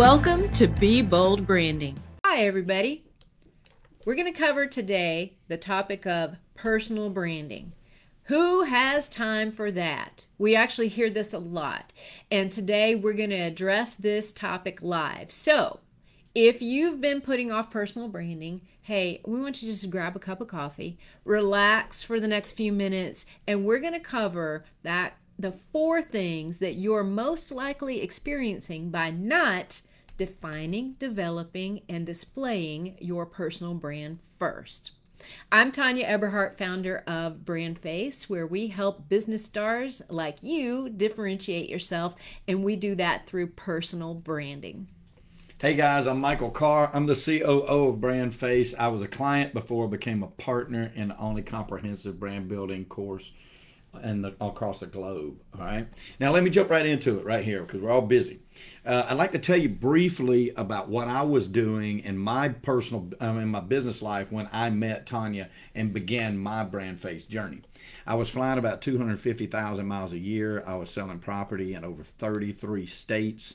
Welcome to Be Bold Branding. Hi, everybody. We're going to cover today the topic of personal branding. Who has time for that? We actually hear this a lot. And today we're going to address this topic live. So, if you've been putting off personal branding, hey, we want you to just grab a cup of coffee, relax for the next few minutes, and we're going to cover that the four things that you're most likely experiencing by not defining, developing, and displaying your personal brand first. I'm Tonya Eberhart, founder of Brand Face, where we help business stars like you differentiate yourself, and we do that through personal branding. Hey guys, I'm Michael Carr. I'm the COO of Brand Face. I was a client before I became a partner in the only comprehensive brand building course and across the globe. All right. Now let me jump right into it right here because we're all busy. Uh, I'd like to tell you briefly about what I was doing in my personal, um, in my business life when I met Tonya and began my brand face journey. I was flying about 250,000 miles a year. I was selling property in over 33 states.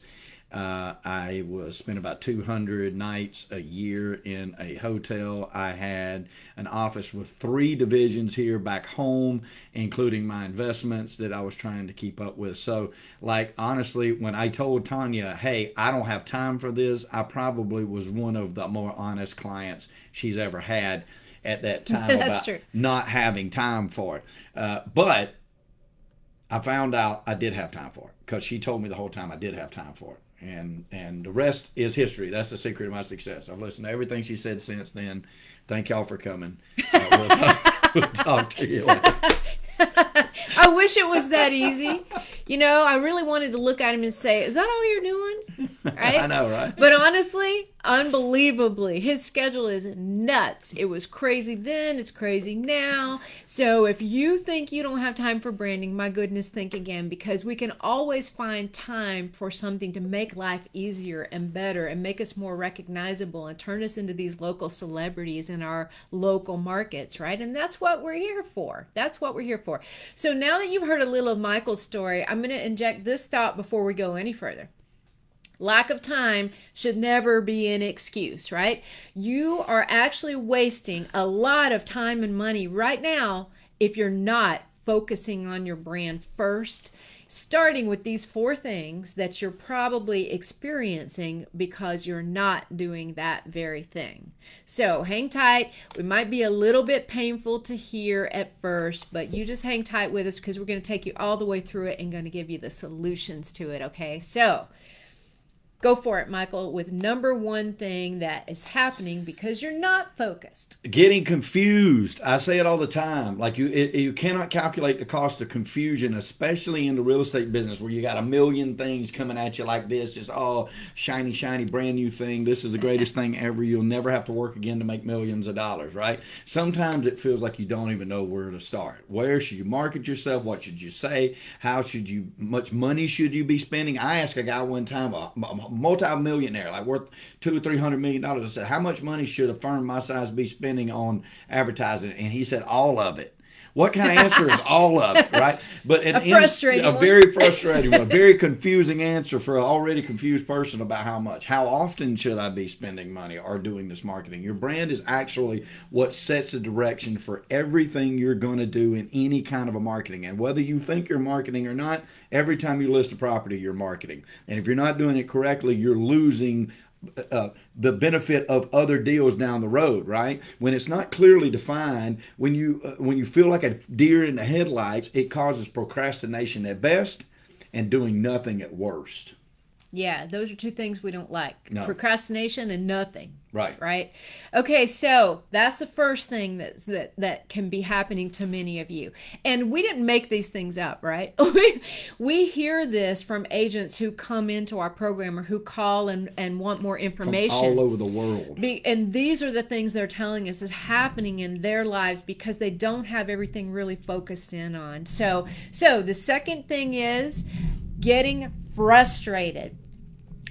Uh, I was spent about 200 nights a year in a hotel. I had an office with three divisions here back home, including my investments that I was trying to keep up with. So, like, honestly, when I told Tonya, hey, I don't have time for this, I probably was one of the more honest clients she's ever had at that time about true. not having time for it. Uh, but I found out I did have time for it because she told me the whole time I did have time for it and and the rest is history. That's the secret of my success. I've listened to everything she said since then. Thank y'all for coming. Uh, we'll, talk, we'll talk to you later. I wish it was that easy. You know, I really wanted to look at him and say, "Is that all you're doing?" Right? I know, right? But honestly, unbelievably, his schedule is nuts. It was crazy then, it's crazy now. So if you think you don't have time for branding, my goodness, think again because we can always find time for something to make life easier and better and make us more recognizable and turn us into these local celebrities in our local markets, right? And that's what we're here for. That's what we're here for. So now that you've heard a little of Michael's story, I'm going to inject this thought before we go any further. Lack of time should never be an excuse, right? You are actually wasting a lot of time and money right now if you're not focusing on your brand first starting with these four things that you're probably experiencing because you're not doing that very thing. So hang tight. We might be a little bit painful to hear at first, but you just hang tight with us because we're going to take you all the way through it and going to give you the solutions to it, okay? So, Go for it, Michael, with number one thing that is happening because you're not focused. Getting confused. I say it all the time. Like you, it, you cannot calculate the cost of confusion, especially in the real estate business where you got a million things coming at you like this, just all shiny, shiny, brand new thing. This is the greatest thing ever. You'll never have to work again to make millions of dollars, right? Sometimes it feels like you don't even know where to start. Where should you market yourself? What should you say? How should you? Much money should you be spending? I asked a guy one time. Multi-millionaire, like worth two or three hundred million dollars. I said, how much money should a firm my size be spending on advertising? And he said, all of it. What kind of answer is all of it, right? But a frustrating, a very frustrating, a very confusing answer for an already confused person about how much. How often should I be spending money or doing this marketing? Your brand is actually what sets the direction for everything you're going to do in any kind of a marketing. And whether you think you're marketing or not, every time you list a property, you're marketing. And if you're not doing it correctly, you're losing uh, the benefit of other deals down the road, right? When it's not clearly defined, when you uh, when you feel like a deer in the headlights, it causes procrastination at best and doing nothing at worst. Yeah, those are two things we don't like. No. Procrastination and nothing. Right. Right. Okay, so that's the first thing that that that can be happening to many of you. And we didn't make these things up, right? we we hear this from agents who come into our program or who call and and want more information from all over the world. Be, and these are the things they're telling us is happening in their lives because they don't have everything really focused in on. So so the second thing is getting frustrated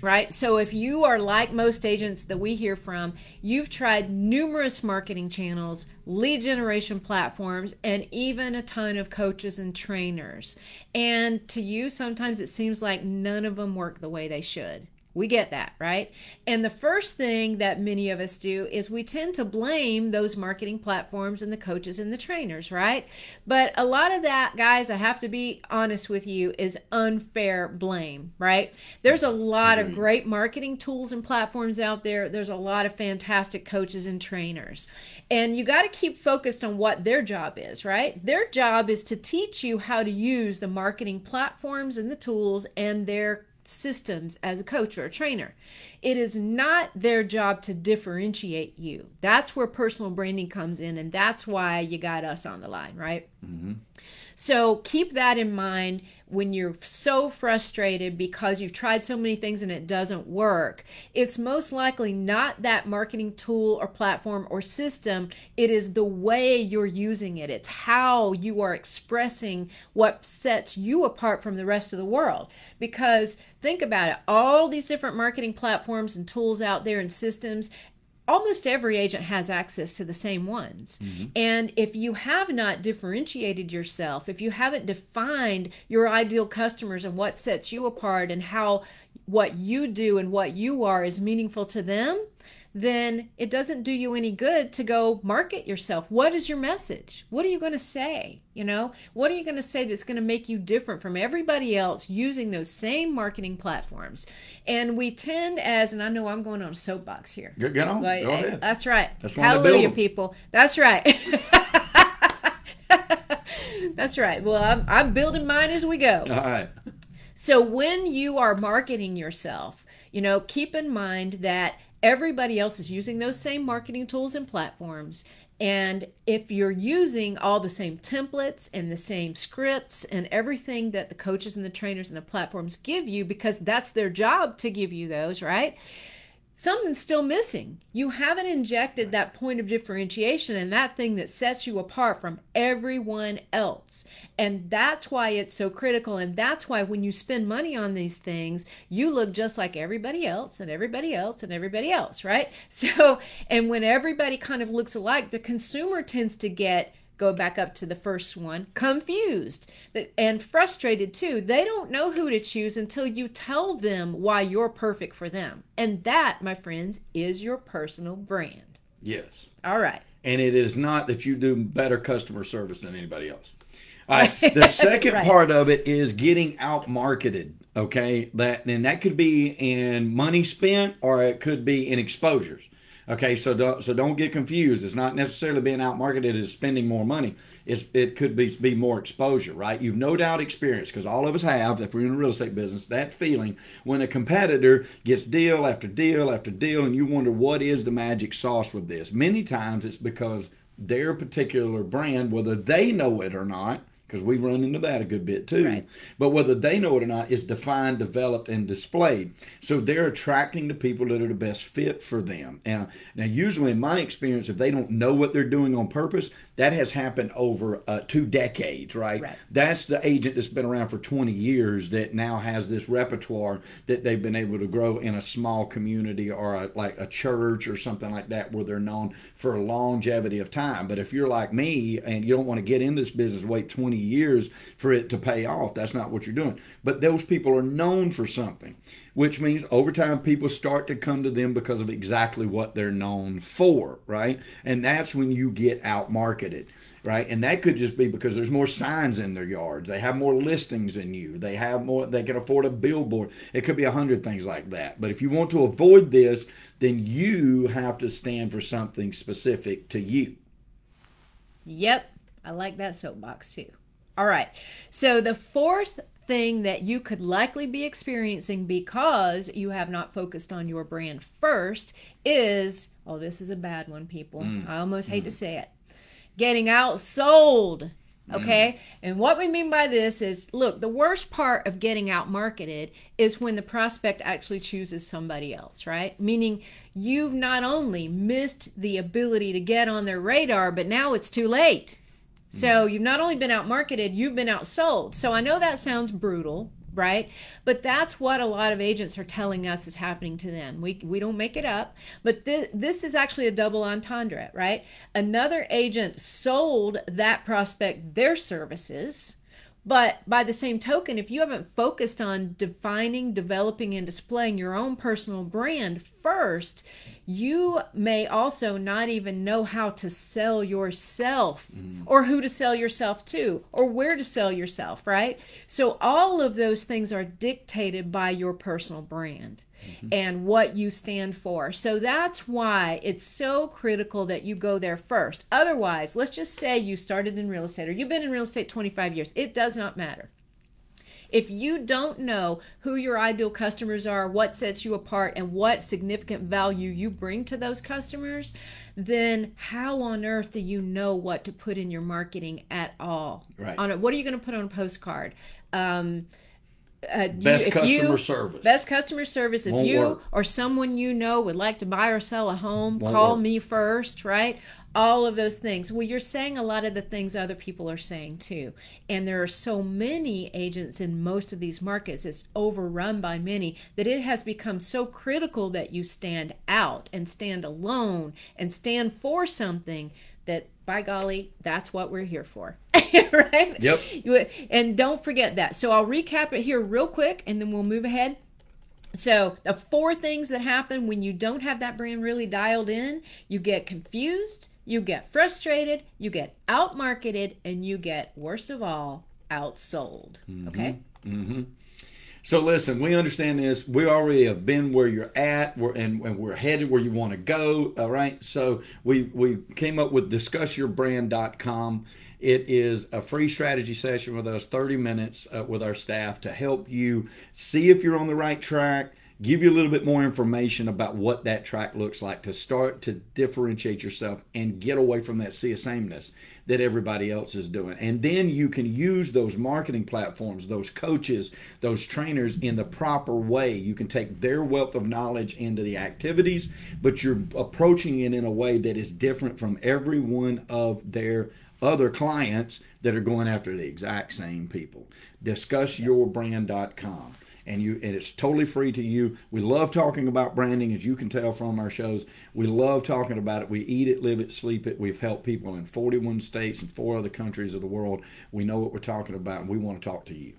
right? So if you are like most agents that we hear from, you've tried numerous marketing channels, lead generation platforms, and even a ton of coaches and trainers. And to you, sometimes it seems like none of them work the way they should. We get that, right? And the first thing that many of us do is we tend to blame those marketing platforms and the coaches and the trainers, right? But a lot of that, guys, I have to be honest with you, is unfair blame, right? There's a lot of great marketing tools and platforms out there. There's a lot of fantastic coaches and trainers. And you got to keep focused on what their job is, right? Their job is to teach you how to use the marketing platforms and the tools and their systems as a coach or a trainer. It is not their job to differentiate you. That's where personal branding comes in, and that's why you got us on the line, right? Mm-hmm. So keep that in mind when you're so frustrated because you've tried so many things and it doesn't work. It's most likely not that marketing tool or platform or system. It is the way you're using it, it's how you are expressing what sets you apart from the rest of the world. Because think about it all these different marketing platforms and tools out there and systems almost every agent has access to the same ones. Mm-hmm. And if you have not differentiated yourself, if you haven't defined your ideal customers and what sets you apart and how what you do and what you are is meaningful to them, then it doesn't do you any good to go market yourself. What is your message? What are you going to say? You know, what are you going to say that's going to make you different from everybody else using those same marketing platforms? And we tend as, and I know I'm going on a soapbox here. Get, get on. Go ahead. That's right. That's Hallelujah, people. That's right. that's right. Well, I'm, I'm building mine as we go. All right. So when you are marketing yourself, you know, keep in mind that everybody else is using those same marketing tools and platforms. And if you're using all the same templates and the same scripts and everything that the coaches and the trainers and the platforms give you, because that's their job to give you those, right? Something's still missing. You haven't injected that point of differentiation and that thing that sets you apart from everyone else. And that's why it's so critical. And that's why when you spend money on these things, you look just like everybody else and everybody else and everybody else, right? So, and when everybody kind of looks alike, the consumer tends to get go back up to the first one confused and frustrated too. They don't know who to choose until you tell them why you're perfect for them. And that my friends is your personal brand. Yes. All right. And it is not that you do better customer service than anybody else. All right. The second right. part of it is getting out marketed okay? That and that could be in money spent or it could be in exposures Okay, so don't so don't get confused. It's not necessarily being out marketed as spending more money. It's, it could be be more exposure, right? You've no doubt experienced because all of us have, if we're in the real estate business, that feeling when a competitor gets deal after deal after deal, and you wonder what is the magic sauce with this. Many times it's because their particular brand, whether they know it or not, because we run into that a good bit too. Right. But whether they know it or not is defined, developed, and displayed. So they're attracting the people that are the best fit for them. And now, usually in my experience, if they don't know what they're doing on purpose, that has happened over uh, two decades, right? right? That's the agent that's been around for 20 years that now has this repertoire that they've been able to grow in a small community or a, like a church or something like that where they're known for a longevity of time. But if you're like me and you don't want to get in this business, wait 20 years for it to pay off, that's not what you're doing. But those people are known for something which means over time people start to come to them because of exactly what they're known for, right? And that's when you get out marketed, right? And that could just be because there's more signs in their yards. They have more listings than you. They have more, they can afford a billboard. It could be a hundred things like that. But if you want to avoid this, then you have to stand for something specific to you. Yep. I like that soapbox too. All right. So the fourth thing that you could likely be experiencing because you have not focused on your brand first is oh, this is a bad one, people. Mm. I almost hate mm. to say it. Getting outsold. Mm. Okay. Mm. And what we mean by this is look, the worst part of getting out marketed is when the prospect actually chooses somebody else, right? Meaning you've not only missed the ability to get on their radar, but now it's too late. So you've not only been out marketed, you've been outsold. So I know that sounds brutal, right? But that's what a lot of agents are telling us is happening to them. We, we don't make it up, but th- this is actually a double entendre, right? Another agent sold that prospect their services But by the same token, if you haven't focused on defining, developing, and displaying your own personal brand first, you may also not even know how to sell yourself mm. or who to sell yourself to or where to sell yourself, right? So, all of those things are dictated by your personal brand. Mm-hmm. and what you stand for. So that's why it's so critical that you go there first. Otherwise, let's just say you started in real estate or you've been in real estate 25 years. It does not matter. If you don't know who your ideal customers are, what sets you apart, and what significant value you bring to those customers, then how on earth do you know what to put in your marketing at all? Right. On a, what are you going to put on a postcard? Um, uh, best customer you, service. Best customer service. If Won't you work. or someone you know would like to buy or sell a home, Won't call work. me first, right? All of those things. Well, you're saying a lot of the things other people are saying too. And there are so many agents in most of these markets, it's overrun by many, that it has become so critical that you stand out and stand alone and stand for something that by golly, that's what we're here for. right? Yep. And don't forget that. So I'll recap it here real quick and then we'll move ahead. So, the four things that happen when you don't have that brand really dialed in you get confused, you get frustrated, you get outmarketed, and you get, worst of all, outsold. Mm-hmm. Okay? Mm-hmm. So listen, we understand this. We already have been where you're at, we're, and, and we're headed where you want to go. All right. So we we came up with discussyourbrand.com. It is a free strategy session with us, 30 minutes uh, with our staff to help you see if you're on the right track give you a little bit more information about what that track looks like to start to differentiate yourself and get away from that sea of sameness that everybody else is doing. And then you can use those marketing platforms, those coaches, those trainers in the proper way. You can take their wealth of knowledge into the activities, but you're approaching it in a way that is different from every one of their other clients that are going after the exact same people. DiscussYourBrand.com and you and it's totally free to you. We love talking about branding, as you can tell from our shows. We love talking about it. We eat it, live it, sleep it. We've helped people in 41 states and four other countries of the world. We know what we're talking about, and we want to talk to you.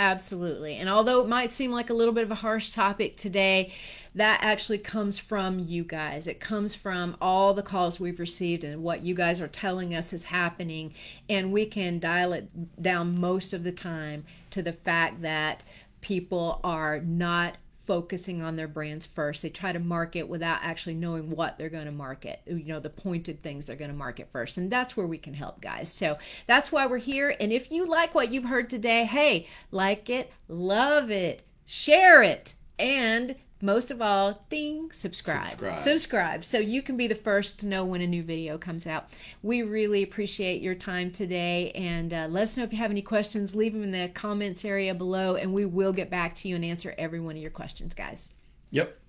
Absolutely. And although it might seem like a little bit of a harsh topic today, that actually comes from you guys. It comes from all the calls we've received and what you guys are telling us is happening. And we can dial it down most of the time to the fact that people are not focusing on their brands first. They try to market without actually knowing what they're going to market, you know, the pointed things they're going to market first. And that's where we can help, guys. So that's why we're here. And if you like what you've heard today, hey, like it, love it, share it, and most of all, ding, subscribe. subscribe. Subscribe so you can be the first to know when a new video comes out. We really appreciate your time today and uh, let us know if you have any questions. Leave them in the comments area below and we will get back to you and answer every one of your questions, guys. Yep.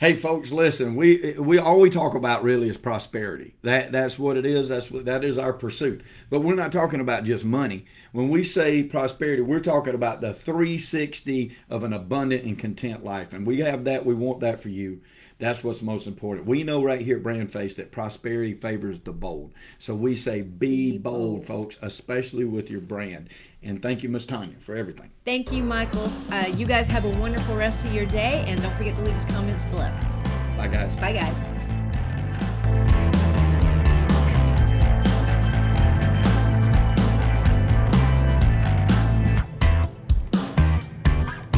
Hey folks, listen. We we all we talk about really is prosperity. That that's what it is. That's what that is our pursuit. But we're not talking about just money. When we say prosperity, we're talking about the 360 of an abundant and content life. And we have that. We want that for you. That's what's most important. We know right here at Brand Face that prosperity favors the bold. So we say be, be bold, bold, folks, especially with your brand. And thank you, Miss Tonya, for everything. Thank you, Michael. Uh, you guys have a wonderful rest of your day, and don't forget to leave us comments below. Bye, guys. Bye, guys.